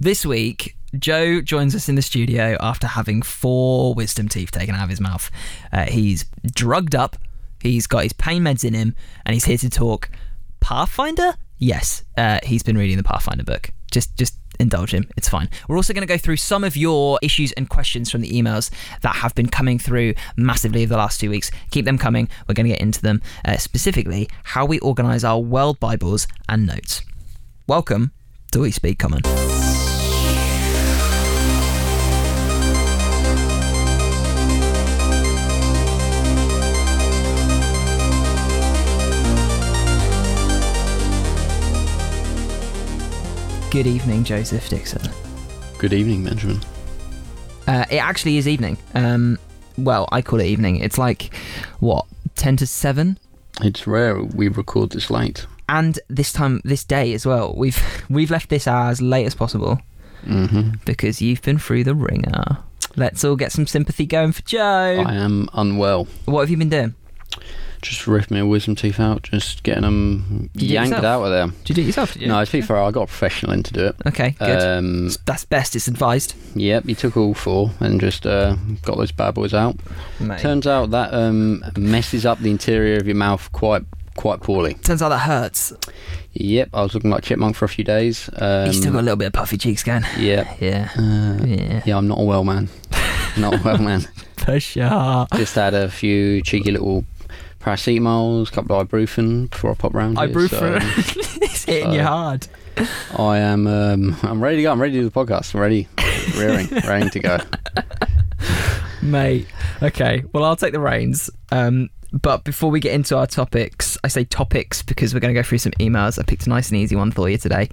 This week, Joe joins us in the studio after having four wisdom teeth taken out of his mouth. Uh, he's drugged up, he's got his pain meds in him, and he's here to talk Pathfinder. Yes, uh, he's been reading the Pathfinder book. Just, just indulge him. It's fine. We're also going to go through some of your issues and questions from the emails that have been coming through massively over the last two weeks. Keep them coming. We're going to get into them. Uh, specifically, how we organize our world Bibles and notes. Welcome to We Speak Common. Good evening, Joseph Dixon. Good evening, Benjamin. Uh, it actually is evening. Um, well, I call it evening. It's like what ten to seven, It's rare we record this late. and this time, this day as well. We've we've left this hour as late as possible hmm because you've been through the wringer. Let's all get some sympathy going for Joe. I am unwell. What have you been doing? Just ripped my wisdom teeth out, just getting them you yanked out of there. Did you do it yourself? Did you? No, to be fair, I got a professional in to do it. Okay, good. Um, That's best. It's advised. yep, he took all four and just uh, got those bad boys out. Mate. Turns out that um, messes up the interior of your mouth quite quite poorly. Turns out that hurts. Yep, I was looking like chipmunk for a few days. Um, you still got a little bit of puffy cheeks going. yeah, Yeah. uh, Yeah. yeah, I'm not a well man. not a well man. For sure. Just had a few cheeky little paracetamols, a couple of ibuprofen before I pop round. Ibuprofen. so it's hitting you hard. I am. Um, I'm ready to go. I'm ready to do the podcast. I'm ready, rearing, ready to go. Mate. Okay. Well, I'll take the reins. Um, but before we get into our topics, I say topics because we're going to go through some emails. I picked a nice and easy one for you today.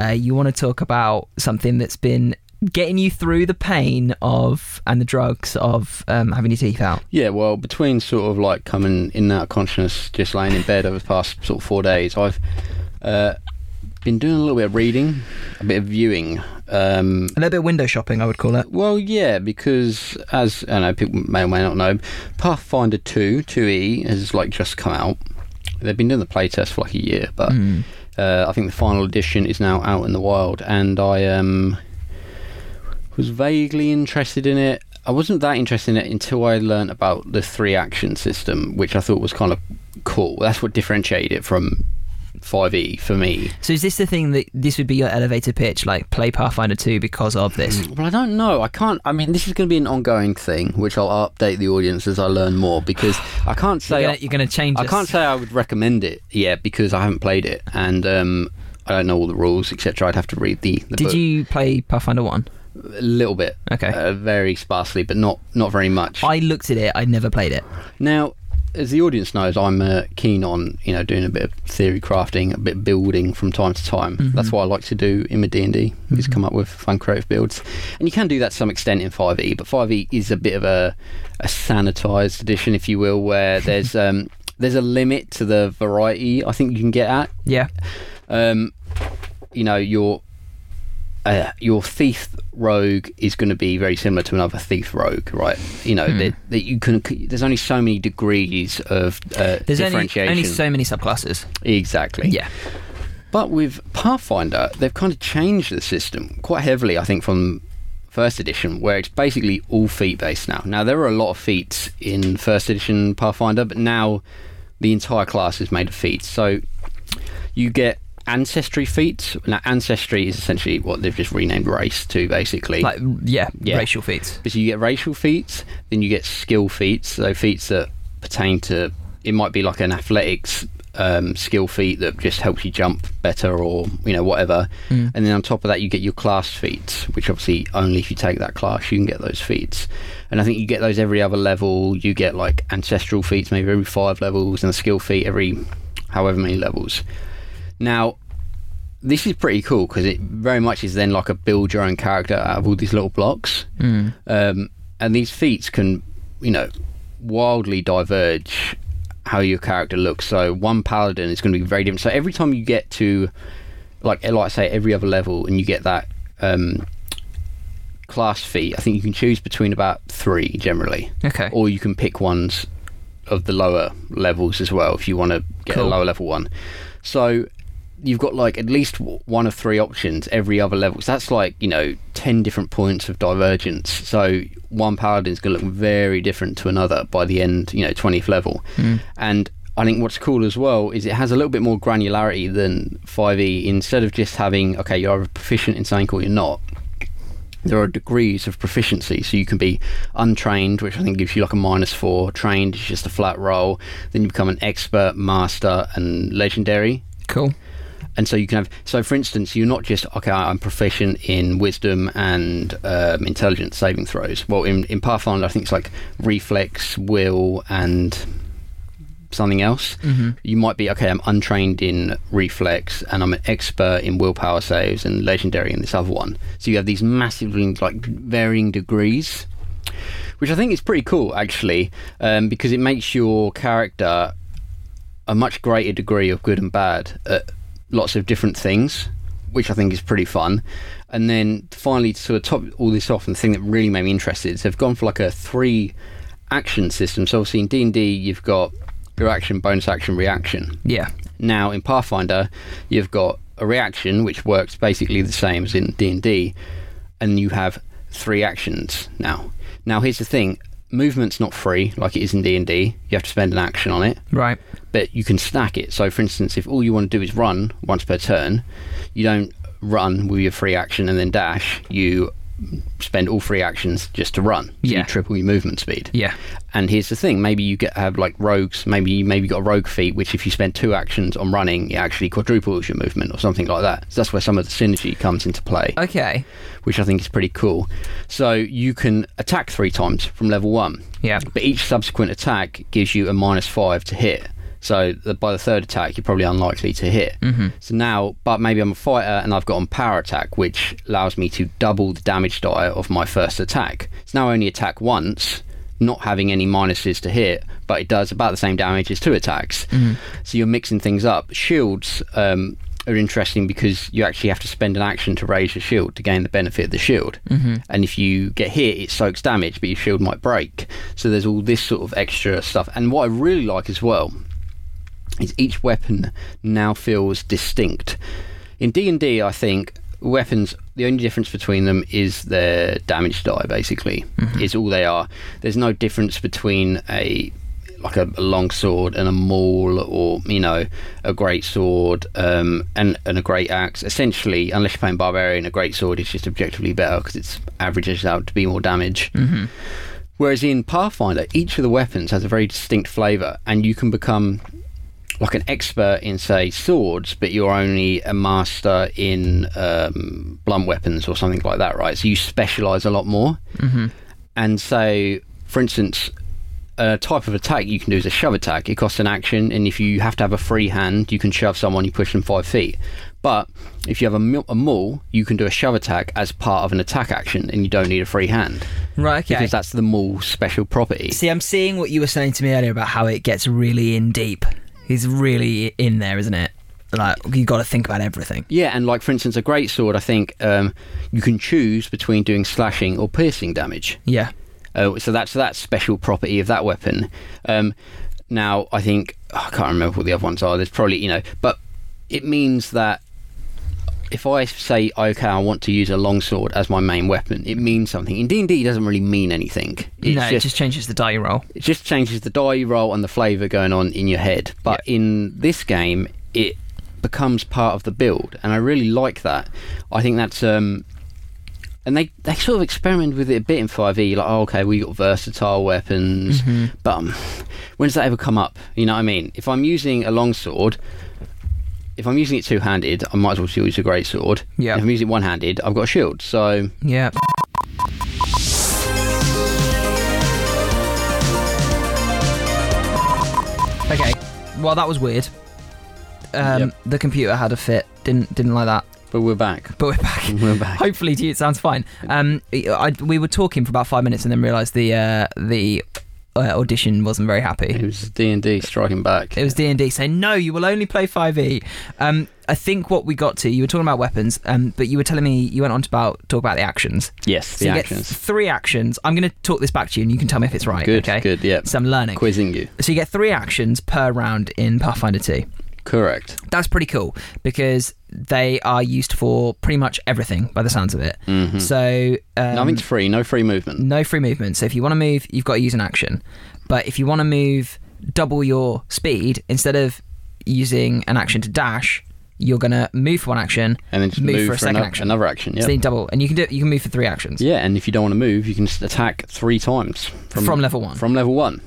Uh, you want to talk about something that's been getting you through the pain of and the drugs of um, having your teeth out. Yeah. Well, between sort of like coming in and out of consciousness, just laying in bed over the past sort of four days, I've uh, been doing a little bit of reading, a bit of viewing. Um, A little bit of window shopping, I would call it. Well, yeah, because as I know, people may or may not know, Pathfinder 2, 2E has like just come out. They've been doing the playtest for like a year, but Mm. uh, I think the final edition is now out in the wild, and I um, was vaguely interested in it. I wasn't that interested in it until I learnt about the three action system, which I thought was kind of cool. That's what differentiated it from 5E for me. So is this the thing that this would be your elevator pitch, like play Pathfinder 2 because of this? Well, I don't know. I can't. I mean, this is going to be an ongoing thing, which I'll update the audience as I learn more because I can't say. You're you're gonna change. I us. can't say I would recommend it yet because I haven't played it and um, I don't know all the rules, etc. I'd have to read the. the Did book. you play Pathfinder 1? A little bit. Okay. Uh, very sparsely, but not not very much. I looked at it. I never played it. now, as the audience knows, I'm uh, keen on you know doing a bit of theory crafting, a bit of building from time to time. Mhm. That's what I like to do in my D and D is Mhm. come up with fun creative builds, and you can do that to some extent in 5e. But 5e is a bit of a a sanitized edition, if you will, where there's um, there's a limit to the variety I think you can get at. Yeah. Um, you know your uh, your thief rogue is going to be very similar to another thief rogue, right? You know Hmm. that, that you can. There's only so many degrees of uh, There's only, differentiation. only so many subclasses. exactly. Yeah. But with Pathfinder, they've kind of changed the system quite heavily. I think from first edition, where it's basically all feat based now. Now there are a lot of feats in first edition Pathfinder, but now the entire class is made of feats. So you get ancestry feats. Now ancestry is essentially what they've just renamed race to, basically. Like, yeah, Yeah. racial feats. But you get racial feats, then you get skill feats, so feats that pertain to it might be like an athletics um, skill feat that just helps you jump better or you know whatever. Mm. And then on top of that, you get your class feats, which obviously only if you take that class you can get those feats. And I think you get those every other level. You get like ancestral feats maybe every five levels, and a skill feat every however many levels. Now, this is pretty cool because it very much is then like a build your own character out of all these little blocks. Mm. Um, and these feats can, you know, wildly diverge how your character looks. So one paladin is going to be very different. So every time you get to, like, like I say, every other level, and you get that um, class feat, I think you can choose between about three generally, Okay. or you can pick ones of the lower levels as well if you want to get Cool. a lower level one. So you've got like at least one of three options every other level. So that's like you know ten different points of divergence. So one paladin's going to look very different to another by the end, you know, twentieth level. Hmm. And I think what's cool as well is it has a little bit more granularity than 5e. Instead of just having okay, you're either proficient in something or you're not. There are degrees of proficiency, so you can be untrained, which I think gives you like a minus four. Trained is just a flat roll. Then you become an expert, master, and legendary Cool. And so you can have so for instance you're not just okay i'm proficient in wisdom and um, intelligence saving throws. Well in, in pathfinder i think it's like reflex will and something else. Mm-hmm. you might be okay i'm untrained in reflex and i'm an expert in willpower saves and legendary in this other one. So you have these massively like varying degrees which i think is pretty cool actually um, because it makes your character a much greater degree of good and bad at lots of different things, which I think is pretty fun. And then finally, to sort of top all this off, and the thing that really made me interested is they've gone for like a three action system. So obviously in D and D, you've got your action, bonus action, reaction. Yeah. Now in Pathfinder, you've got a reaction which works basically the same as in D and D, and you have three actions now. Now here's the thing: movement's not free like it is in D and D. You have to spend an action on it Right. but you can stack it. So, for instance, if all you want to do is run once per turn, you don't run with your free action and then dash. You spend all three actions just to run. So Yeah. You triple your movement speed. Yeah. And here's the thing: maybe you get have like rogues. Maybe you maybe got a rogue feat, which if you spend two actions on running, it actually quadruples your movement or something like that. So that's where some of the synergy comes into play Okay. which I think is pretty cool. So you can attack three times from level one, Yeah. but each subsequent attack gives you a minus five to hit. So the, by the third attack, you're probably unlikely to hit. Mm-hmm. So now, but maybe I'm a fighter and I've got on power attack, which allows me to double the damage die of my first attack. So now I only attack once, not having any minuses to hit, but it does about the same damage as two attacks. So you're mixing things up. Shields um, are interesting because you actually have to spend an action to raise your shield to gain the benefit of the shield. Mm-hmm. And if you get hit, it soaks damage, but your shield might break. So there's all this sort of extra stuff. And what I really like as well is each weapon now feels distinct. In D and D, I think weapons the only difference between them is their damage die. Basically, is all they are. There's no difference between a like a, a long sword and a maul, or you know, a great sword um, and and a great axe. Essentially, unless you're playing barbarian, a great sword is just objectively better because it averages out to be more damage. Whereas in Pathfinder, each of the weapons has a very distinct flavour, and you can become like an expert in, say, swords, but you're only a master in um, blunt weapons or something like that, right? So you specialise a lot more. Mm-hmm. And so, for instance, a type of attack you can do is a shove attack. It costs an action, and if you have to have a free hand, you can shove someone, you push them five feet. But if you have a, a maul, you can do a shove attack as part of an attack action, and you don't need a free hand Right. Okay. because that's the maul special property. See, I'm seeing what you were saying to me earlier about how it gets really in deep. He's really in there, isn't it? Like you got to think about everything. Yeah, and like for instance, a great sword, I think um, you can choose between doing slashing or piercing damage. Yeah. Uh, so that's that special property of that weapon. Um, now, I think oh, I can't remember what the other ones are. There's probably you know, but it means that if I say okay, I want to use a longsword as my main weapon, it means something. In D and D, it doesn't really mean anything. It's no, it just changes the die roll. it just changes the die roll and the flavour going on in your head. But in this game, it becomes part of the build, and I really like that. I think that's um, and they they sort of experimented with it a bit in Five E. Like, oh, okay, we got versatile weapons, but um, when does that ever come up? You know what I mean? If I'm using a longsword. If I'm using it two-handed, I might as well use a great sword. Yeah. If I'm using it one-handed, I've got a shield. So Yeah. Okay. Well, that was weird. Um, Yep. The computer had a fit. Didn't didn't like that. but we're back. But we're back. We're back. Hopefully, to you, it sounds fine. Um, I, we were talking for about five minutes and then realised the uh, the uh, audition wasn't very happy. It was D and D striking back. It was D and D saying no, you will only play five E. Um, I think what we got to, you were talking about weapons, um, but you were telling me you went on to about talk about the actions. yes, So the you actions. get three actions. I'm going to talk this back to you, and you can tell me if it's right. Good, okay. good, yeah. So I'm learning. Quizzing you. So you get three actions per round in Pathfinder 2. Correct. That's pretty cool because they are used for pretty much everything by the sounds of it. Mm-hmm. So um, Nothing's free. No free movement. no free movement. So if you want to move, you've got to use an action. But if you want to move double your speed, instead of using an action to dash, you're gonna move for one action And then just move, move, for a second ano- action. another action. Yeah. So double, and you can do you can move for three actions Yeah, and if you don't want to move, you can just attack three times from, level one. from level one.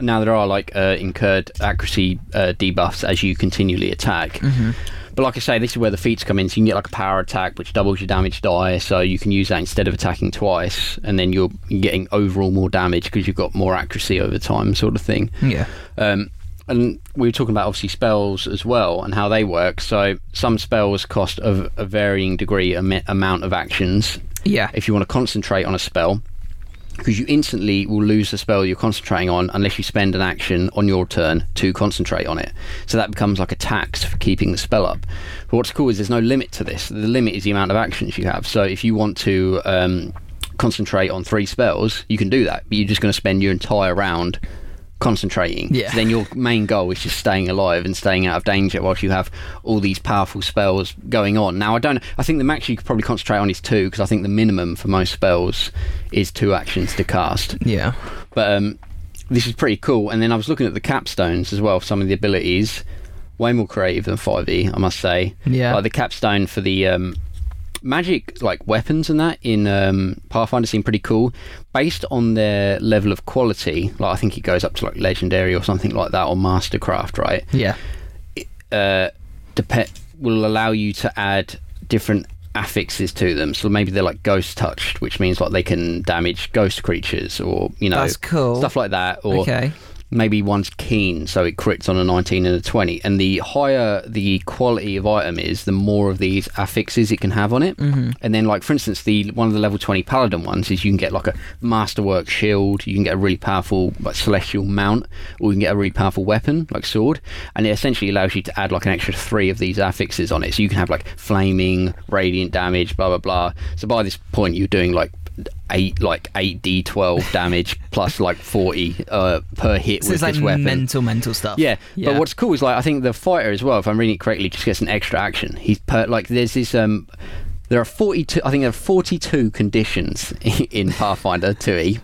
Now there are like uh, incurred accuracy uh, debuffs as you continually attack. Mm-hmm. But like I say, this is where the feats come in. So you can get like a power attack, which doubles your damage die. So you can use that instead of attacking twice, and then you're getting overall more damage because you've got more accuracy over time, sort of thing. yeah, Um, and we were talking about obviously spells as well and how they work. So some spells cost a, a varying degree am- amount of actions. yeah, If you want to concentrate on a spell, because you instantly will lose the spell you're concentrating on unless you spend an action on your turn to concentrate on it. So that becomes like a tax for keeping the spell up. But what's cool is there's no limit to this. The limit is the amount of actions you have. So if you want to um, concentrate on three spells, you can do that. But you're just going to spend your entire round concentrating. Yeah. So then your main goal is just staying alive and staying out of danger whilst you have all these powerful spells going on. Now I don't. I think the max you could probably concentrate on is two because I think the minimum for most spells is two actions to cast. yeah. But um, this is pretty cool. And then I was looking at the capstones as well. Some of the abilities, way more creative than Five E, I must say. Yeah. Like the capstone for the um, magic, like weapons and that in um, Pathfinder seem pretty cool. Based on their level of quality, like I think it goes up to like legendary or something like that, or mastercraft, right? Yeah. uh, dep- will allow you to add different affixes to them. So maybe they're like ghost touched, which means like they can damage ghost creatures or you know That's cool. stuff like that. Or Okay. Maybe one's keen, so it crits on a 19 and a 20. And the higher the quality of item is, the more of these affixes it can have on it. Mm-hmm. And then, like for instance, the one of the level 20 paladin ones is you can get like a masterwork shield, you can get a really powerful like celestial mount, or you can get a really powerful weapon like sword. And it essentially allows you to add like an extra three of these affixes on it, so you can have like flaming, radiant damage, blah blah blah. So by this point, you're doing like eight like eight d twelve damage plus like forty uh, per hit So with it's like this weapon. mental, mental stuff. Yeah, Yeah. but what's cool is like I think the fighter as well, if I'm reading it correctly, just gets an extra action. He's per like there's this um. There are 42. I think there are 42 conditions in Pathfinder 2e.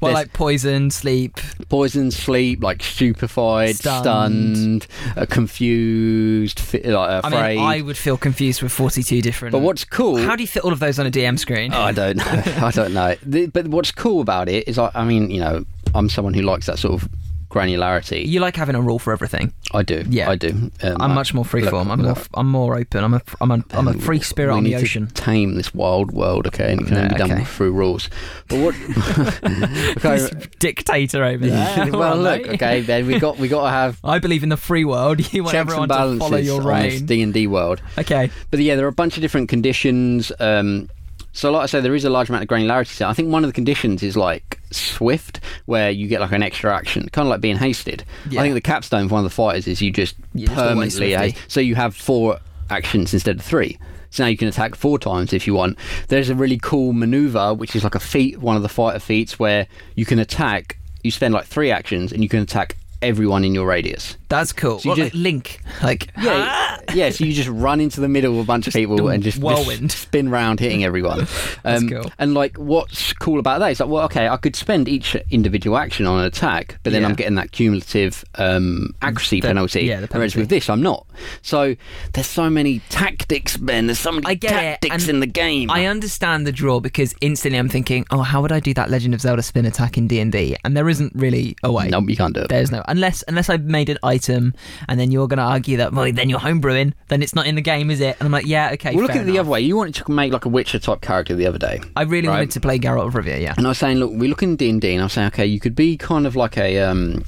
Well, There's like poison, sleep. poison, sleep, like stupefied, Stunned. stunned, uh, confused, fi- like I afraid. mean, I would feel confused with 42 different. but what's cool? How do you fit all of those on a DM screen? Oh, I don't know. I don't know. The, but what's cool about it is, I, I mean, you know, I'm someone who likes that sort of granularity. you like having a rule for everything. I do. Yeah. I do. Um, I'm I- much more freeform. I'm look, more. I'm more open. I'm a. I'm a. I'm a free spirit on the ocean. tame this wild world, okay? And it can only be Yeah, done through rules. But what? okay. This dictator over there. well, look, okay, then we got we got to have I believe in the free world. You want everyone to follow your reign. D and D world. Okay. But yeah, there are a bunch of different conditions. Um, so, like I say, there is a large amount of granularity. So, I think one of the conditions is like swift, where you get like an extra action, kind of like being hasted. Yeah. I think the capstone for one of the fighters is you just You're permanently. So you have four actions instead of three. So now you can attack four times if you want. There's a really cool maneuver, which is like a feat, one of the fighter feats, where you can attack. You spend like three actions, and you can attack everyone in your radius. That's cool. So you What, just- like Link. Like Yeah, yeah. So you just run into the middle of a bunch of people and just, just whirlwind. spin round, hitting everyone. That's Um, cool. And like, what's cool about that is like, well, okay, I could spend each individual action on an attack, but then Yeah. I'm getting that cumulative um, accuracy The- penalty. yeah, the Whereas penalty. with this, I'm not. So there's so many tactics, Ben. There's so many I tactics in the game. I understand the draw because instantly I'm thinking, oh, how would I do that Legend of Zelda spin attack in D and D? And there isn't really a way. no, you can't do it. There's no unless unless I've made an item and then you're gonna argue that well then you're homebrewing then it's not in the game is it and I'm like yeah okay Well, look at it the other way. You wanted to make like a Witcher type character the other day. I really Right. wanted to play Geralt of Rivia yeah And I was saying, look, we look in D and D, and I was saying, okay, you could be kind of like a um,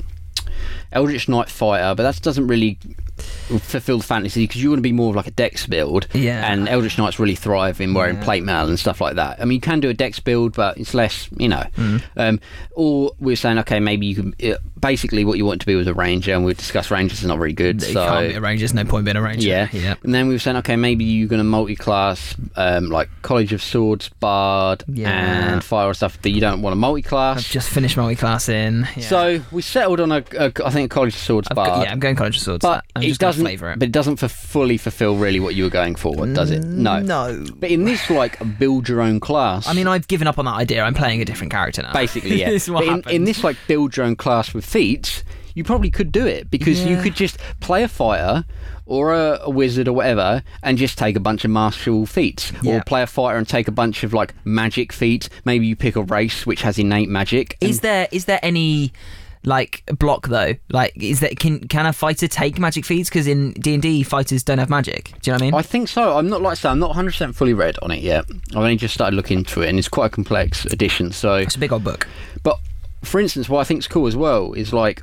Eldritch Knight fighter, but that doesn't really fulfill the fantasy because you want to be more of like a dex build. Yeah. And Eldritch Knights really thrive in wearing Yeah. plate mail and stuff like that. I mean, you can do a dex build, but it's less, you know. Mm. Um, or we're saying, okay, maybe you can. uh basically what you want to be was a ranger, and we've discussed rangers are not very good. You so can't be a ranger. There's no point being a ranger. yeah, yeah. And then we were saying, okay, maybe you're going to multi-class, um, like College of Swords, Bard, Yeah. and Fire or stuff, but you don't want I've multi-class. just finished multi-class in. Yeah. So we settled on a, a, I think, a College of Swords, I've Bard. yeah, I'm going College of Swords. but I'm it doesn't. flavour it. But it doesn't for fully fulfill really what you were going for, does it? Mm, no. No. But in this, like, build your own class. I mean, I've given up on that idea. I'm playing a different character now. basically, yeah. this but in, in this, like, build your own class with feats, you probably could do it because you could just play a fighter or a, a wizard or whatever and just take a bunch of martial feats Yeah. or play a fighter and take a bunch of like magic feats maybe you pick a race which has innate magic Is there is there any like block though? Like, is that can can a fighter take magic feats? Because in D and D, fighters don't have magic. Do you know what I mean? I think so. I'm not like I say, I'm not 100% fully read on it yet. I've only just started looking into it, and it's quite a complex edition. So, it's a big old book. but for instance, what I think's cool as well is like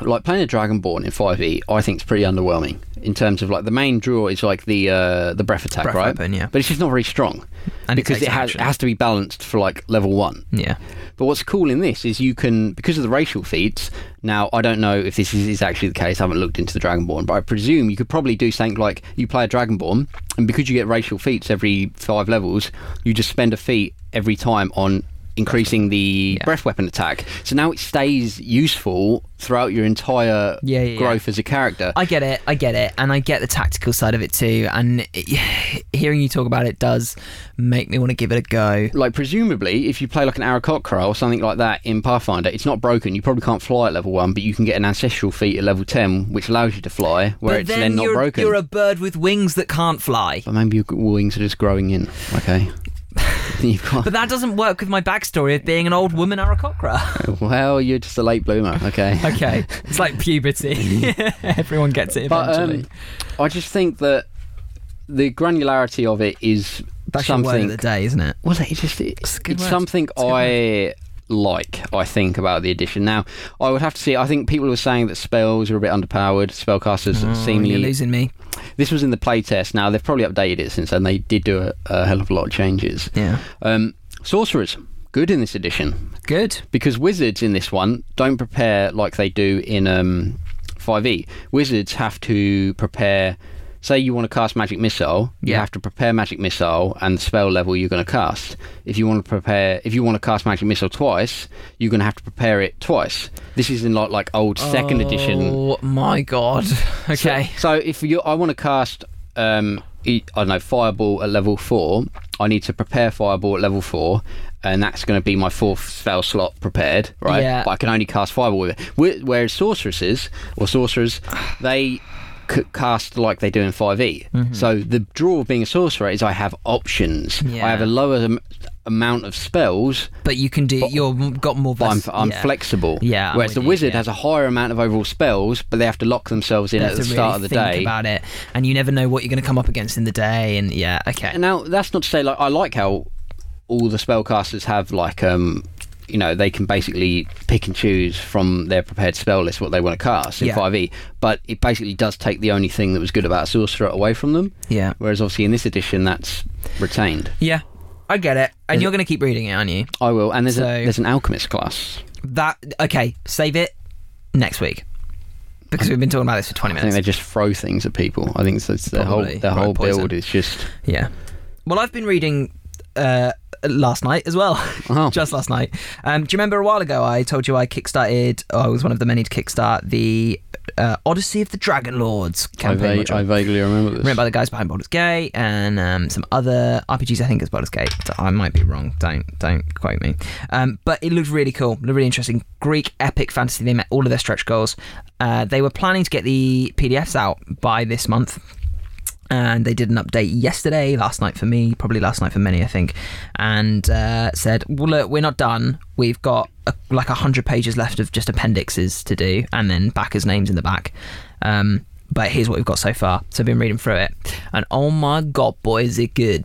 like playing a Dragonborn in 5e. I think is pretty underwhelming in terms of like the main draw is like the uh, the breath attack, Breath right? weapon, yeah. But it's just not very strong And because takes it, has it has to be balanced for like level one. Yeah. But what's cool in this is you can, because of the racial feats. Now, I don't know if this is, is actually the case. I haven't looked into the Dragonborn, but I presume you could probably do something like you play a Dragonborn, and because you get racial feats every five levels, you just spend a feat every time on increasing the Yeah. breath weapon attack. So now it stays useful throughout your entire Yeah, yeah, growth as a character. I get it, I get it, and I get the tactical side of it too. And it, hearing you talk about it does make me want to give it a go. like presumably if you play like an Aarakocra or something like that in Pathfinder, it's not broken. You probably can't fly at level one, but you can get an ancestral feat at level ten, which allows you to fly, where but it's then, then, not broken. you're a bird with wings that can't fly. But maybe your wings are just growing in. Okay. Got, But that doesn't work with my backstory of being an old woman Aarakocra. well, you're just a late bloomer. Okay. okay, it's like puberty. Everyone gets it But eventually. um, I just think that the granularity of it is That's something. of the day, isn't it? Well, it's just it, It's it's something It's I like. I think about the edition. Now, I would have to see. I think people were saying that spells are a bit underpowered. Spellcasters Oh, seemingly you're losing me. This was in the playtest. Now they've probably updated it since then. They did do a, a hell of a lot of changes. Yeah, Um, sorcerers, good in this edition good. because wizards in this one don't prepare like they do in um, 5e. Wizards have to prepare. Say you want to cast magic missile, you have to prepare magic missile and the spell level you're going to cast. If you want to prepare, if you want to cast magic missile twice, you're going to have to prepare it twice. This is in like like old second edition Oh my god. Okay. so, so if you, I want to cast, um, I don't know, fireball at level four, I need to prepare fireball at level four, and that's going to be my fourth spell slot prepared, right? Yeah. But I can only cast fireball with it. Whereas sorceresses or sorcerers, they cast like they do in 5e. Mm-hmm. So the draw of being a sorcerer is I have options. I have a lower am- amount of spells, but you can do. You're got more. but I'm, I'm yeah. flexible. Yeah, Whereas the you, wizard yeah. has a higher amount of overall spells, but they have to lock themselves in at the start really of the think day. about it, and you never know what you're going to come up against in the day. And yeah, okay. And now that's not to say like I like how all the spellcasters have like um you know they can basically pick and choose from their prepared spell list what they want to cast in Yeah. 5e but it basically does take the only thing that was good about a sorcerer away from them yeah, whereas obviously in this edition that's retained yeah. I get it, and Is you're going to keep reading it, aren't you? I will and there's So- a there's an alchemist class That okay? Save it next week because we've been talking about this for 20 minutes. I think they just throw things at people I think that's their whole their whole build is just Yeah. Well, I've been reading uh, last night as well. Oh. Just last night. Um, do you remember a while ago I told you I kickstarted? Oh, I was one of the many to kickstart the uh, Odyssey of the Dragon Lords I, campaign. va- which I vaguely remember this written by the guys behind Baldur's Gate and um, some other RPGs. I think as Baldur's Gate. I might be wrong. Don't don't quote me. Um, but it looked really cool. Looked really interesting. Greek epic fantasy. They met all of their stretch goals. Uh, they were planning to get the PDFs out by this month. And they did an update yesterday, last night for me, probably last night for many, I think, and uh, said, "Well, look, we're not done. We've got a, like a hundred pages left of just appendixes to do, and then backers' names in the back." Um, but here's what we've got so far. So I've been reading through it, and oh my god, boy, is it good!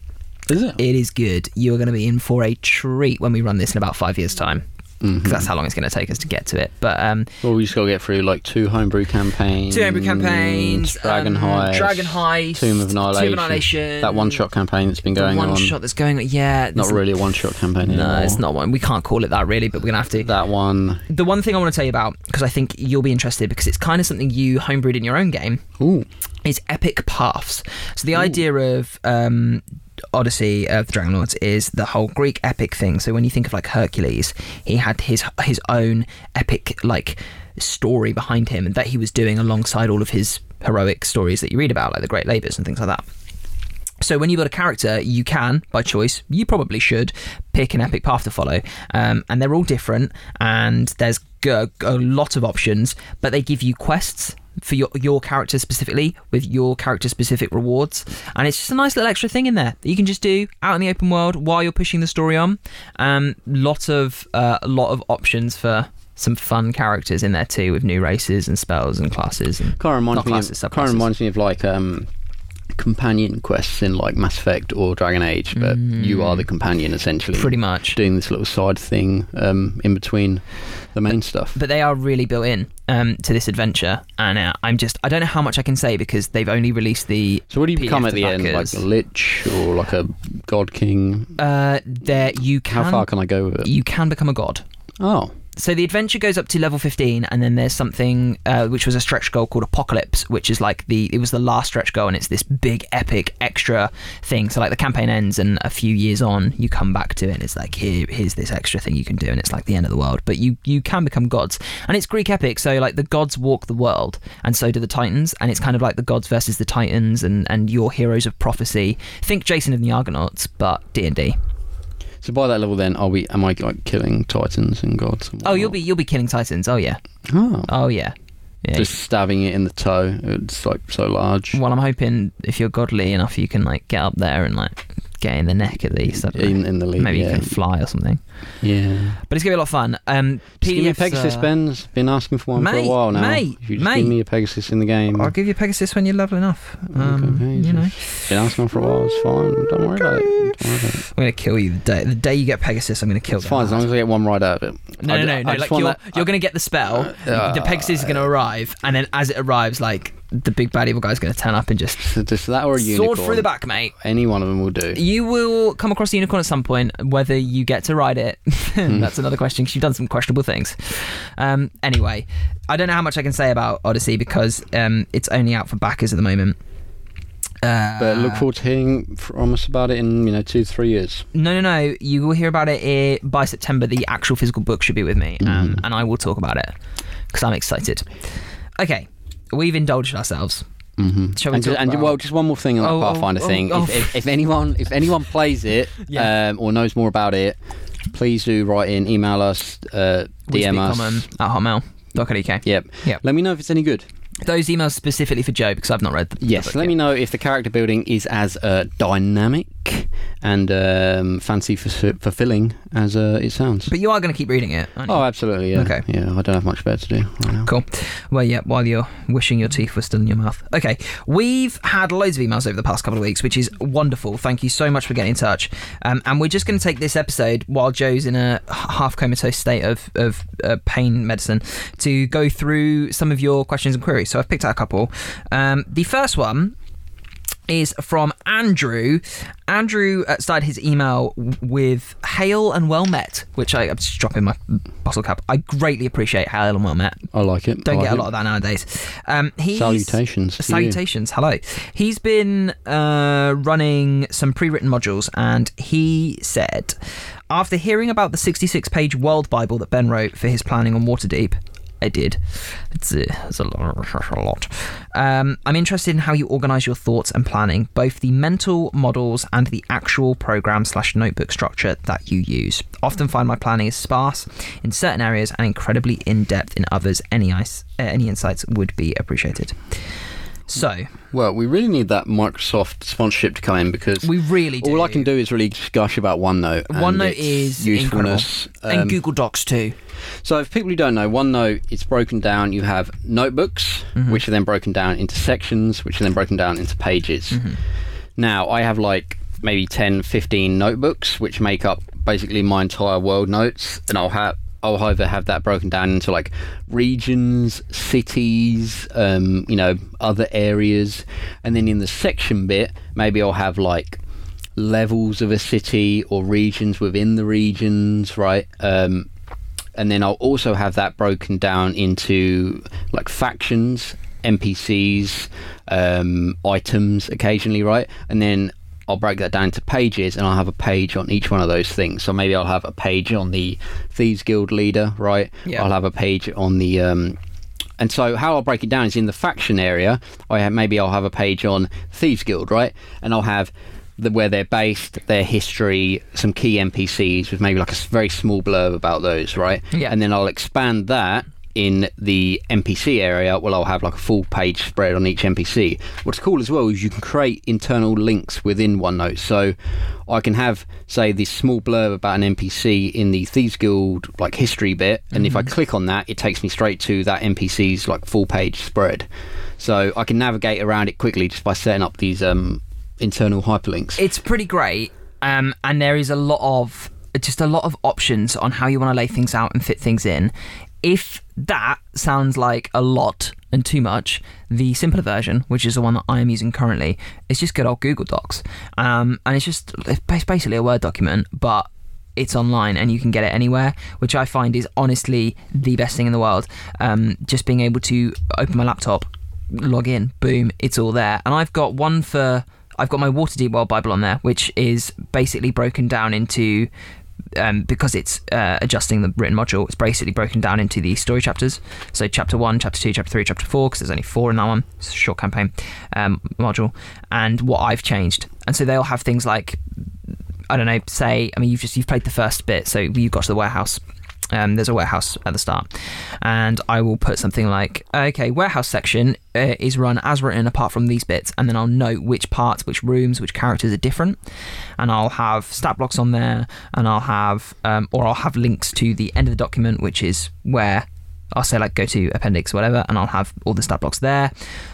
is it It is good. You are going to be in for a treat when we run this in about five years' time. Mhm. 'cause that's how long it's going to take us to get to it. But um, Well, we just got to get through like two homebrew campaigns. two homebrew campaigns, Dragon um, Heist. Dragon Heist, Tomb of Annihilation. Tomb of Annihilation, That one shot campaign that's been going one on. One shot that's going. on. Yeah, Not really a one shot campaign No, anymore. it's not one. We can't call it that really, but we're gonna have to. That one. The one thing I want to tell you about because I think you'll be interested because it's kind of something you homebrewed in your own game Ooh. is epic paths. So the idea of um, Odyssey of the Dragon Lords is the whole Greek epic thing. So when you think of like Hercules, he had his his own epic like story behind him and that he was doing alongside all of his heroic stories that you read about, like the Great Labours and things like that. So when you build a character, you can, by choice, you probably should pick an epic path to follow, um, and they're all different, and there's g- a lot of options, but they give you quests for your your character specifically with your character specific rewards, and it's just a nice little extra thing in there that you can just do out in the open world while you're pushing the story on. Um, lot of uh, a lot of options for some fun characters in there too, with new races and spells and classes. And Kind of reminds me. classes, Of, kind of reminds me of like um, companion quests in like Mass Effect or Dragon Age, but you are the companion essentially. Mm. pretty much. doing this little side thing um, in between the main stuff. but they are really built in um, to this adventure, and uh, I'm just I don't know how much I can say because they've only released the. So what do you PDF become at the end? Like a lich or like a god king? Uh, there you can How far can I go with it? you can become a god. Oh, So the adventure goes up to level 15, and then there's something uh, which was a stretch goal called Apocalypse, which is like the it was the last stretch goal, and it's this big epic extra thing. So like the campaign ends, and a few years on, you come back to it, and it's like here here's this extra thing you can do, and it's like the end of the world. But you you can become gods, and it's Greek epic. So like the gods walk the world, and so do the titans, and it's kind of like the gods versus the titans, and and your heroes of prophecy. Think Jason and the Argonauts, but D and D. so by that level, then are we? Am I like killing titans and gods? and Oh, you'll be you'll be killing titans. Oh yeah, Oh, oh yeah. Yeah, just stabbing it in the toe. It's like so large. Well, I'm hoping if you're godly enough, you can like get up there and like get in the neck at least. In, in the league, Maybe yeah. you can fly or something. Yeah. But it's gonna be a lot of fun. Um, Just give me a Pegasus, uh, Ben's been asking for one for a while now. mate, if you just mate. give me a Pegasus in the game, I'll give you a Pegasus when you're level enough. Um, Okay, you know, been asking for a while. It's fine. Don't worry about it. Don't worry about it. I'm gonna kill you the day the day you get Pegasus. I'm gonna kill. you. fine as long as I get one right out of it. No, I no, no, I no. Like you're that- you're gonna get the spell. Uh, the Pegasus is gonna arrive, and then as it arrives, like the big bad evil guy's gonna turn up and just Just that or a unicorn. sword through the back, mate. Any one of them will do. You will come across a unicorn at some point. Whether you get to ride it, Hmm. that's another question. Because you've done some questionable things. Um, anyway, I don't know how much I can say about Odyssey because um, it's only out for backers at the moment. Uh, But look forward to hearing from us about it in you know two three years. No, no, no. You will hear about it eh, by September. The actual physical book should be with me, um, Mhm. and I will talk about it because I'm excited. Okay, we've indulged ourselves. Mm-hmm. Shall we and, ju- talk and well, just one more thing on that Oh, oh, Pathfinder oh, thing. oh. If, if, if anyone if anyone plays it Yeah. um, or knows more about it, please do write in, email us, uh, DM us. Common at hotmail.co.uk. Yep. Yep. Let me know if it's any good. Those emails specifically for Joe because I've not read the the Yes. book Let me know if the character building is as uh, dynamic and um, fancy f- fulfilling as uh, it sounds. But you are going to keep reading it, aren't you? Oh, absolutely. Yeah. Okay. Yeah. I don't have much better to do right. Cool. Well, yeah, while you're wishing your teeth were still in your mouth. Okay, we've had loads of emails over the past couple of weeks, which is wonderful. Thank you so much for getting in touch. Um, and we're just going to take this episode while Joe's in a half comatose state of, of uh, pain medicine to go through some of your questions and queries. So I've picked out a couple. Um, the first one is from Andrew. Andrew uh, started his email with "Hail and well met," which I, I'm just dropping my bottle cap. I greatly appreciate "Hail and well met." I like it. Don't get a lot of that nowadays. Um, Salutations. Salutations. Hello. He's been uh, running some pre-written modules, and he said, after hearing about the 66-page World Bible that Ben wrote for his planning on Waterdeep. I did. It's a, it's a lot. Um, I'm interested in how you organise your thoughts and planning, both the mental models and the actual program slash notebook structure that you use. Often find my planning is sparse in certain areas and incredibly in depth in others. Any uh, any insights would be appreciated. So Well, we really need that Microsoft sponsorship to come in because we really do. all I can do is really gush about OneNote. and OneNote is usefulness. and Um, Google Docs too. So, if people who don't know, OneNote it's broken down. You have notebooks, Mm-hmm. which are then broken down into sections, which are then broken down into pages. Mm-hmm. Now, I have like maybe 10, 15 notebooks, which make up basically my entire world notes, and I'll have I'll either have that broken down into like regions, cities, um, you know, other areas, and then in the section bit, maybe I'll have like levels of a city or regions within the regions, right? Um, and then I'll also have that broken down into like factions, NPCs, um, items occasionally, right? And then I'll break that down to pages and I'll have a page on each one of those things. So maybe I'll have a page on the Thieves Guild leader, right? Yeah. I'll have a page on the. Um, and so how I'll break it down is in the faction area. I have, maybe I'll have a page on Thieves Guild, right? And I'll have the, where they're based, their history, some key NPCs with maybe like a very small blurb about those, right? Yeah. And then I'll expand that in the NPC area. Well, I'll have like a full page spread on each NPC. What's cool as well is you can create internal links within OneNote. So I can have, say, this small blurb about an NPC in the Thieves Guild like history bit, and if I click on that, it takes me straight to that NPC's like full page spread. So I can navigate around it quickly just by setting up these um, internal hyperlinks. It's pretty great, um, and there is a lot of just a lot of options on how you want to lay things out and fit things in. If that sounds like a lot and too much, the simpler version, which is the one that I am using currently, is just good old Google Docs, um, and it's just it's basically a Word document, but it's online and you can get it anywhere, which I find is honestly the best thing in the world. Um, just being able to open my laptop, log in, boom, it's all there. And I've got one for I've got my Waterdeep World Bible on there, which is basically broken down into um, because it's uh, adjusting the written module. It's basically broken down into the story chapters. So chapter one, chapter two, chapter three, chapter four, because there's only four in that one. It's a short campaign um, module, and what I've changed. And so they'll have things like I don't know, say, I mean, you've just you've played the first bit, so you've got to the warehouse. Um, there's a warehouse at the start, and I will put something like, okay, warehouse section uh, is run as written apart from these bits, and then I'll note which parts, which rooms, which characters are different, and I'll have stat blocks on there, and I'll have, um, or I'll have links to the end of the document, which is where I'll say like go to appendix whatever, and I'll have all the stat blocks there.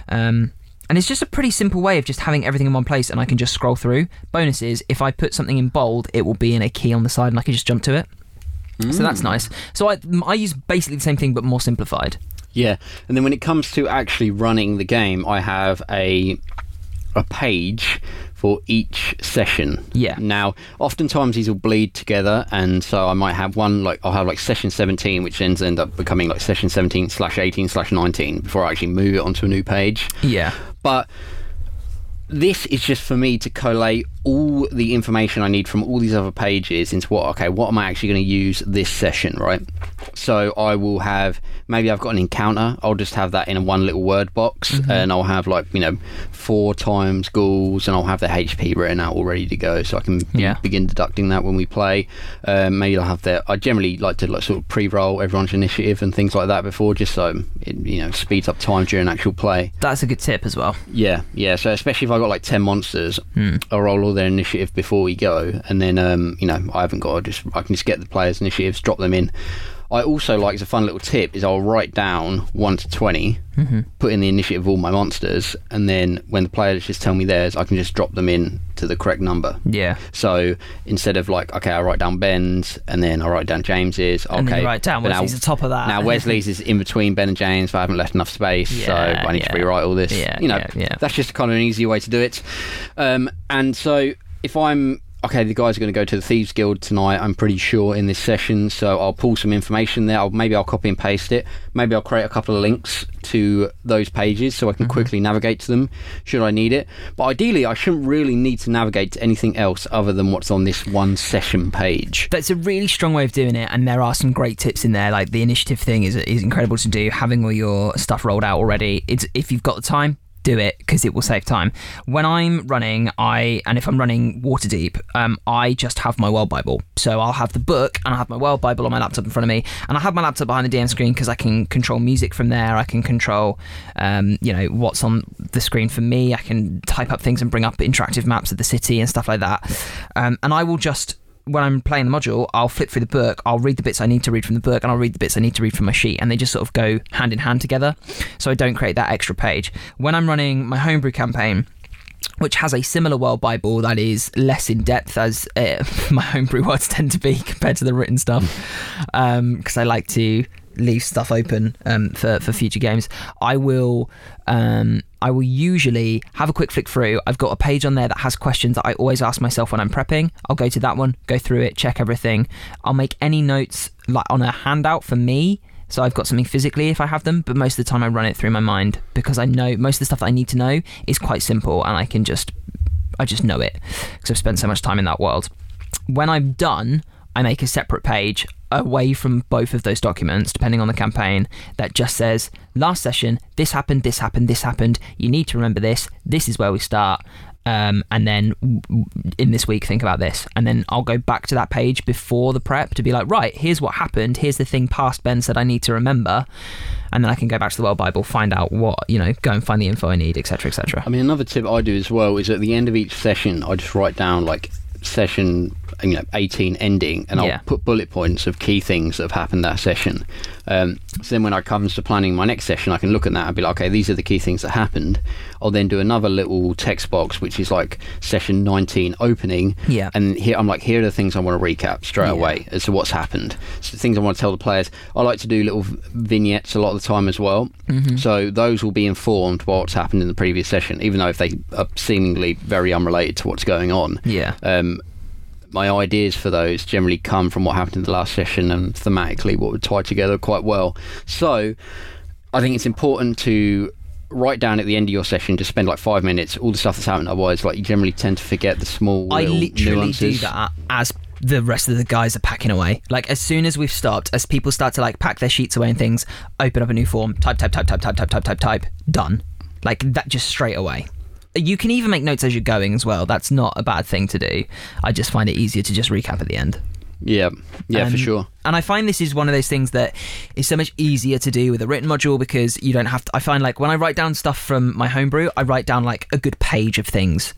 Um, and it's just a pretty simple way of just having everything in one place, and I can just scroll through. Bonus is if I put something in bold, it will be in a key on the side, and I can just jump to it. So that's hmm. nice. So I I use basically the same thing but more simplified. Yeah, and then when it comes to actually running the game, I have a a page for each session. Yeah. Now, oftentimes these will bleed together, and so I might have one like I'll have like session 17, which ends end up becoming like session 17 slash 18 slash 19 before I actually move it onto a new page. Yeah. But this is just for me to collate all the information I need from all these other pages into what okay, what am I actually going to use this session, right? So I will have maybe I've got an encounter. I'll just have that in one little word box, and I'll have like you know four times ghouls, and I'll have the HP written out all ready to go, so I can Yeah. begin deducting that when we play. Um, maybe I'll have that, I generally like to like sort of pre-roll everyone's initiative and things like that before, just so it you know speeds up time during actual play. That's a good tip as well. Yeah, yeah. So especially if I got like ten monsters, Hmm. I'll roll all their initiative before we go, and then um, you know I haven't got to just I can just get the players' initiatives, drop them in. I also like as a fun little tip is I'll write down one to 20 Mm-hmm. put in the initiative of all my monsters, and then when the players just tell me theirs, I can just drop them in to the correct number. Yeah. So instead of like, okay, I write down Ben's and then I write down James's. Okay, And then you write down but now- Wesley's the top of that. Now Wesley's is in between Ben and James, but I haven't left enough space, so I need yeah. to rewrite all this. Yeah, you know, yeah, yeah. that's just kind of an easy way to do it. Um, and so if I'm okay, the guys are going to go to the Thieves Guild tonight. I'm pretty sure in this session, so I'll pull some information there. I'll, maybe I'll copy and paste it. Maybe I'll create a couple of links to those pages so I Mm-hmm. can quickly navigate to them should I need it. But ideally, I shouldn't really need to navigate to anything else other than what's on this one session page. That's a really strong way of doing it, and there are some great tips in there. Like the initiative thing is is incredible to do. Having all your stuff rolled out already, it's if you've got the time, do it because it will save time. When I'm running, I and if I'm running Waterdeep, um, I just have my World Bible. So I'll have the book and I have my World Bible on my laptop in front of me, and I have my laptop behind the DM screen because I can control music from there. I can control, um, you know, what's on the screen for me. I can type up things and bring up interactive maps of the city and stuff like that. Um, and I will just when I'm playing the module, I'll flip through the book, I'll read the bits I need to read from the book, and I'll read the bits I need to read from my sheet, and they just sort of go hand in hand together. So I don't create that extra page. When I'm running my homebrew campaign, which has a similar world Bible that is less in depth as uh, my homebrew words tend to be compared to the written stuff, because I like to leave stuff open um, for for future games. I will um, I will usually have a quick flick through. I've got a page on there that has questions that I always ask myself when I'm prepping. I'll go to that one, go through it, check everything. I'll make any notes like on a handout for me. So I've got something physically if I have them, but most of the time I run it through my mind because I know most of the stuff that I need to know is quite simple and I can just I just know it because I've spent so much time in that world. When I'm done, I make a separate page away from both of those documents, depending on the campaign, that just says, last session, this happened, this happened, this happened. You need to remember this. This is where we start. Um, and then in this week, think about this. And then I'll go back to that page before the prep to be like, right, here's what happened. Here's the thing past Ben said I need to remember. And then I can go back to the World Bible, find out what, you know, go and find the info I need, etc., etc. I mean, another tip I do as well is at the end of each session, I just write down like session you know 18 ending and Yeah. i'll put bullet points of key things that have happened that session um, so then when i comes to planning my next session i can look at that and be like okay these are the key things that happened i'll then do another little text box which is like session 19 opening Yeah. and here i'm like here are the things i want to recap straight Yeah. away as to what's happened so things i want to tell the players i like to do little vignettes a lot of the time as well Mm-hmm. so those will be informed by what's happened in the previous session even though if they are seemingly very unrelated to what's going on Yeah. um, my ideas for those generally come from what happened in the last session and thematically what would tie together quite well. So I think it's important to write down at the end of your session, to spend like five minutes, all the stuff that's happened. Otherwise, like you generally tend to forget the small. I literally nuances. do that as the rest of the guys are packing away. Like as soon as we've stopped, as people start to like pack their sheets away and things, open up a new form, type, type, type, type, type, type, type, type, type, done. Like that just straight away. You can even make notes as you're going as well. That's not a bad thing to do. I just find it easier to just recap at the end. Yeah, yeah, for Um, sure. And I find this is one of those things that is so much easier to do with a written module because you don't have to. I find like when I write down stuff from my homebrew, I write down like a good page of things.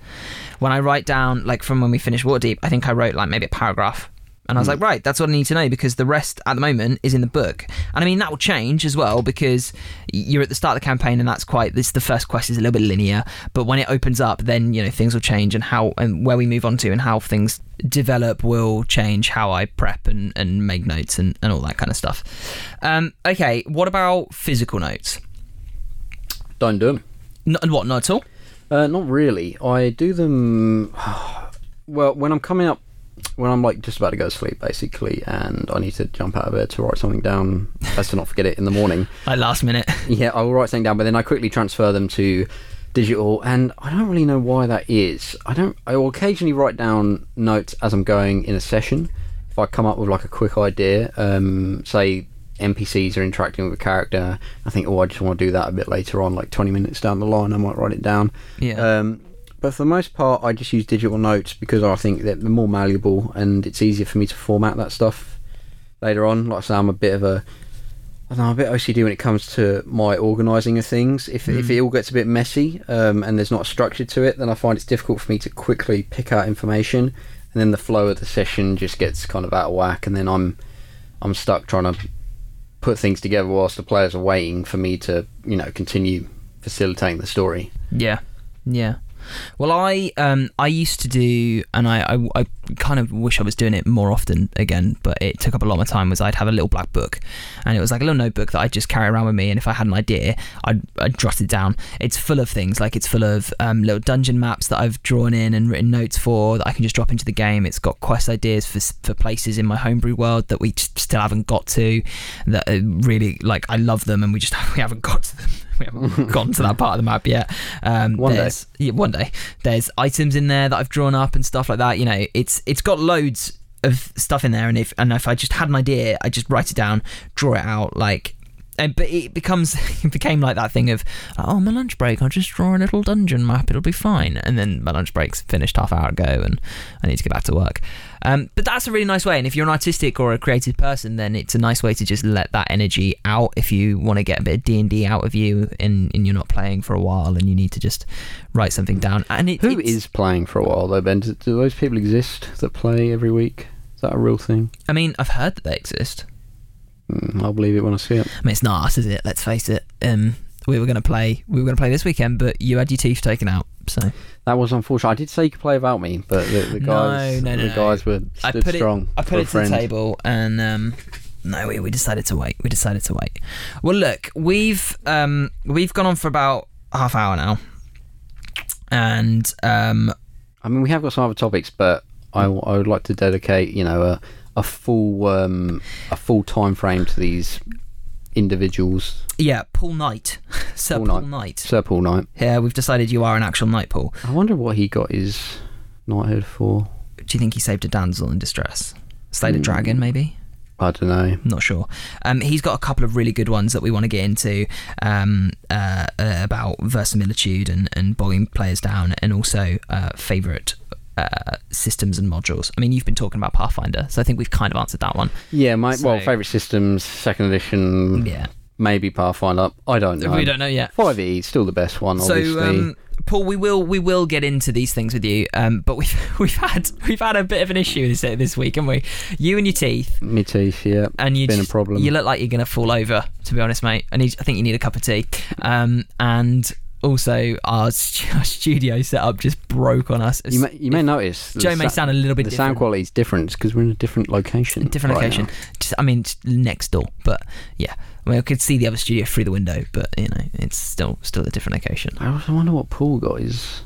When I write down like from when we finished Waterdeep, I think I wrote like maybe a paragraph. And I was like, right, that's what I need to know because the rest at the moment is in the book. And I mean, that will change as well because you're at the start of the campaign and that's quite, this the first quest is a little bit linear. But when it opens up, then, you know, things will change and how, and where we move on to and how things develop will change how I prep and, and make notes and, and all that kind of stuff. Um, okay, what about physical notes? Don't do them. N- what, not at all? Uh, not really. I do them. Well, when I'm coming up, when I'm like just about to go to sleep, basically, and I need to jump out of bed to write something down, best to not forget it in the morning. Like last minute. Yeah, I will write something down, but then I quickly transfer them to digital, and I don't really know why that is. I don't. I will occasionally write down notes as I'm going in a session. If I come up with like a quick idea, um, say NPCs are interacting with a character, I think, oh, I just want to do that a bit later on, like 20 minutes down the line, I might write it down. Yeah. Um, but for the most part, I just use digital notes because I think that they're more malleable and it's easier for me to format that stuff later on. Like I say, I'm a bit of a I don't know, I'm a bit OCD when it comes to my organising of things. If, if it all gets a bit messy um, and there's not a structure to it, then I find it's difficult for me to quickly pick out information, and then the flow of the session just gets kind of out of whack, and then I'm I'm stuck trying to put things together whilst the players are waiting for me to you know continue facilitating the story. Yeah, yeah. Well, I um I used to do, and I, I I kind of wish I was doing it more often again, but it took up a lot of my time. Was I'd have a little black book, and it was like a little notebook that I'd just carry around with me, and if I had an idea, I'd, I'd jot it down. It's full of things, like it's full of um, little dungeon maps that I've drawn in and written notes for that I can just drop into the game. It's got quest ideas for for places in my homebrew world that we still haven't got to. That are really like I love them, and we just we haven't got to them. We haven't gotten to that part of the map yet. Um, One day. there's- yeah, one day. There's items in there that I've drawn up and stuff like that. You know, it's it's got loads of stuff in there, and if and if I just had an idea, I just write it down, draw it out, like. And, but it becomes it became like that thing of oh my lunch break I'll just draw a little dungeon map it'll be fine and then my lunch break's finished half hour ago and I need to get back to work um, but that's a really nice way and if you're an artistic or a creative person then it's a nice way to just let that energy out if you want to get a bit of D&D out of you and, and you're not playing for a while and you need to just write something down and it, Who is playing for a while though, Ben? Do, do those people exist that play every week? Is that a real thing? I mean I've heard that they exist I'll believe it when I see it. I mean, it's not us, is it? Let's face it. Um, we were going to play. We were going to play this weekend, but you had your teeth taken out. So That was unfortunate. I did say you could play without me, but the, the guys, no, no, the no. guys were I stood put strong. it. I put it to the table, and um, no, we, we decided to wait. We decided to wait. Well, look, we've um, we've gone on for about half hour now, and um, I mean, we have got some other topics, but I, I would like to dedicate, you know, a, a full um, a full time frame to these individuals. yeah, Paul Knight, Sir Paul Paul, Knight. Knight. Sir Paul Knight. Yeah, we've decided you are an actual knight, Paul. I wonder what he got his knighthood for. Do you think he saved a damsel in distress? Slayed a Mm. dragon, maybe. I don't know. not sure. Um, he's got a couple of really good ones that we want to get into um, uh, uh, about verisimilitude and, and bogging players down, and also uh, favorite uh, systems and modules. I mean, you've been talking about Pathfinder, so I think we've kind of answered that one. Yeah, my well, favorite systems, second edition, Yeah, maybe Pathfinder. I don't know. we don't know yet. Five E still the best one, obviously. So, um, Paul, we will we will get into these things with you, um, but we've we've had we've had a bit of an issue this this week, haven't we? You and your teeth, Me teeth, yeah. and you Been a problem. You look like you're gonna fall over. To be honest, mate, I need. I think you need a cup of tea. Um, and also our, st- our studio setup just broke on us. You may, you may notice the Joe may sa- sound a little bit the different. sound quality is different because we're in a different location. different right location. Just, I mean, next door, but yeah. I mean, I could see the other studio through the window, but you know, it's still still a different location. I also wonder what Paul got his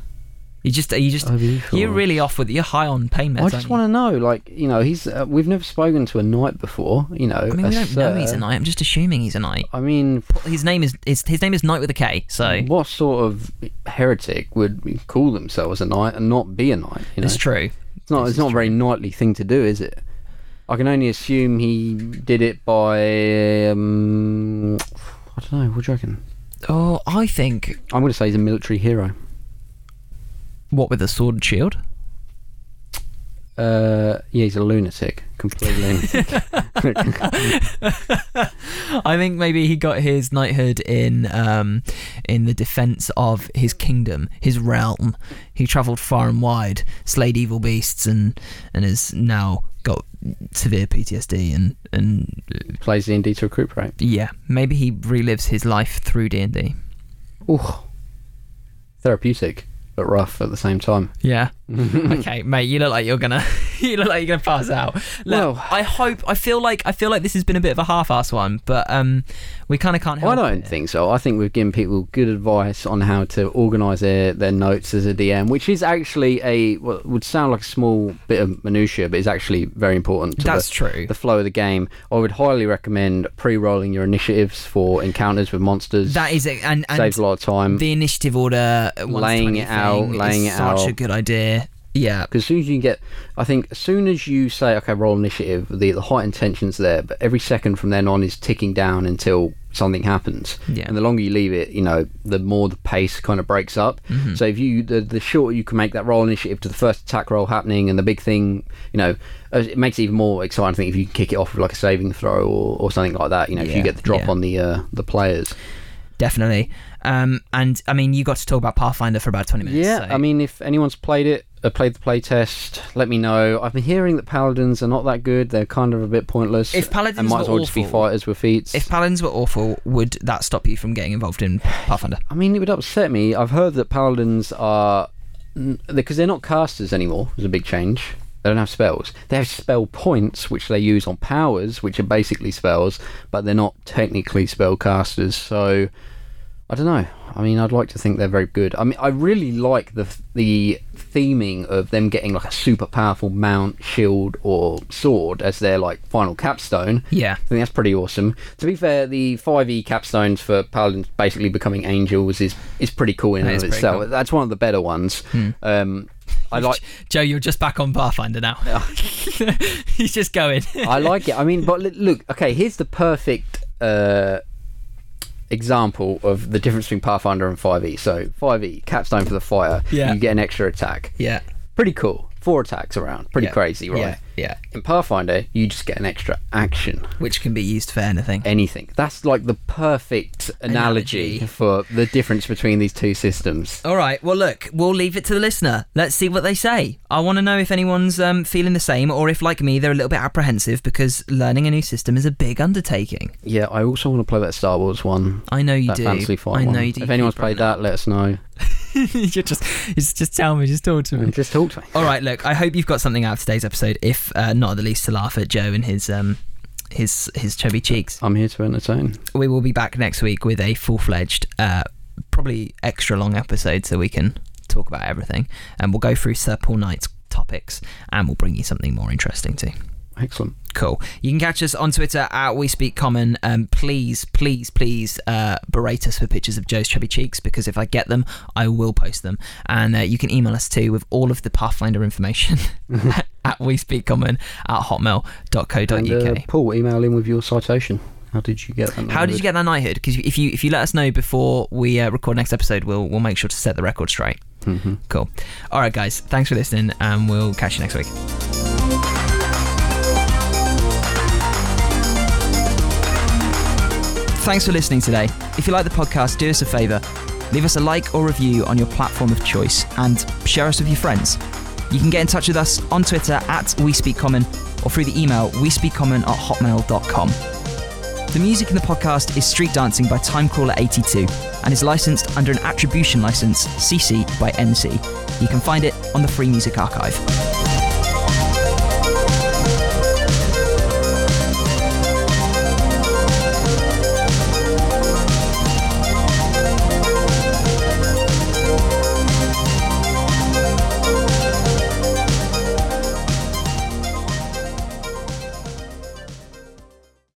You just you just OBE you're really off with you're high on pain meds. I just want to know, like, you know, he's. Uh, we've never spoken to a knight before, you know. I mean, we don't know he's a knight. I'm just assuming he's a knight. I mean, His name is his, his name is Knight with a K. So what sort of heretic would call themselves a knight and not be a knight? You know, it's true. it's not. this It's not a very knightly thing to do, is it? I can only assume he did it by. Um, I don't know. What do you reckon? Oh, I think I'm going to say he's a military hero. What with a sword and shield. Uh, yeah, he's a lunatic, complete lunatic. I think maybe he got his knighthood in um, in the defense of his kingdom, his realm. He travelled far and wide, slayed evil beasts, and and has now got severe PTSD. And and uh, Plays the D to recuperate. yeah, maybe he relives his life through D and D. Ooh, therapeutic, but rough at the same time. Yeah. okay, mate, you look like you're gonna you look like you're gonna pass out. Look, Well- I hope I feel like I feel like this has been a bit of a half-ass one, but um, we kind of can't help. I don't it. think so. I think we've given people good advice on how to organise their, their notes as a DM, which is actually a what would sound like a small bit of minutia, but is actually very important to That's the, true. the flow of the game. I would highly recommend pre-rolling your initiatives for encounters with monsters. That is it, and and saves a lot of time. the initiative order, Laying it out, laying it such out. a good idea. Yeah, Because as soon as you get, I think as soon as you say, okay, roll initiative, the, the high intention's there, but every second from then on is ticking down until something happens. Yeah. And the longer you leave it, you know, the more the pace kind of breaks up. Mm-hmm. So if you, the, the shorter you can make that roll initiative to the first attack roll happening and the big thing, you know, uh, it makes it even more exciting, I think, if you can kick it off with like a saving throw or, or something like that, you know, if you get the drop yeah. on the uh, the players. definitely. Um, and I mean, you got to talk about Pathfinder for about twenty minutes. Yeah, so- I mean, if anyone's played it, uh, played the playtest, let me know. I've been hearing that paladins are not that good. They're kind of a bit pointless. If paladins and might were as well just be fighters with feats. if paladins were awful, would that stop you from getting involved in Pathfinder? I mean, it would upset me. I've heard that paladins are because they're not casters anymore. There's a big change. They don't have spells. They have spell points, which they use on powers, which are basically spells, but they're not technically spell casters. So I don't know. I mean, I'd like to think they're very good. I mean, I really like the the theming of them getting like a super powerful mount, shield, or sword as their like final capstone. Yeah, I think that's pretty awesome. To be fair, the 5e capstones for paladins basically becoming angels is is pretty cool in That and of itself. cool. Hmm. That's one of the better ones. Um, I like Joe, you're just back on Pathfinder now. He's just going. I like it. I mean, but look, okay, here's the perfect uh, example of the difference between Pathfinder and 5e. So 5e capstone for the fire, Yeah. you get an extra attack. yeah, Pretty cool. four attacks around. Pretty Yeah. crazy, right? Yeah, yeah. In Pathfinder, you just get an extra action. Which can be used for anything. Anything. That's like the perfect analogy, Analogy. for the difference between these two systems. All right. Well, look, we'll leave it to the listener. Let's see what they say. I want to know if anyone's um, feeling the same, or if, like me, they're a little bit apprehensive because learning a new system is a big undertaking. Yeah, I also want to play that Star Wars one. I know you that do. Fantasy Flight I know one. you do. If anyone's played that, let us know. you just, just, just tell me. Just talk to me. Just talk to me. All right. Look, I hope you've got something out of today's episode. If uh, not, the least to laugh at Joe and his um, his his chubby cheeks. I'm here to entertain. We will be back next week with a full fledged, uh, probably extra long episode, so we can talk about everything, and we'll go through Sir Paul Knight's topics, and we'll bring you something more interesting too. Excellent. Cool. You can catch us on Twitter at We Speak Common. Um, please, please, please uh, berate us for pictures of Joe's chubby cheeks because if I get them, I will post them. And uh, you can email us too with all of the Pathfinder information at At we Speak Common at hotmail.co.uk. And uh, Paul, email in with your citation. How did you get that? How did you get that knighthood? Because if you if you let us know before we uh, record next episode, we'll we'll make sure to set the record straight. hmm Cool. All right, guys. Thanks for listening, and we'll catch you next week. Thanks for listening today. If you like the podcast, do us a favour. Leave us a like or review on your platform of choice and share us with your friends. You can get in touch with us on Twitter at We Speak Common or through the email we speak common at hotmail.com. The music in the podcast is Street Dancing by Timecrawler82 and is licensed under an attribution license CC by NC. You can find it on the Free Music Archive.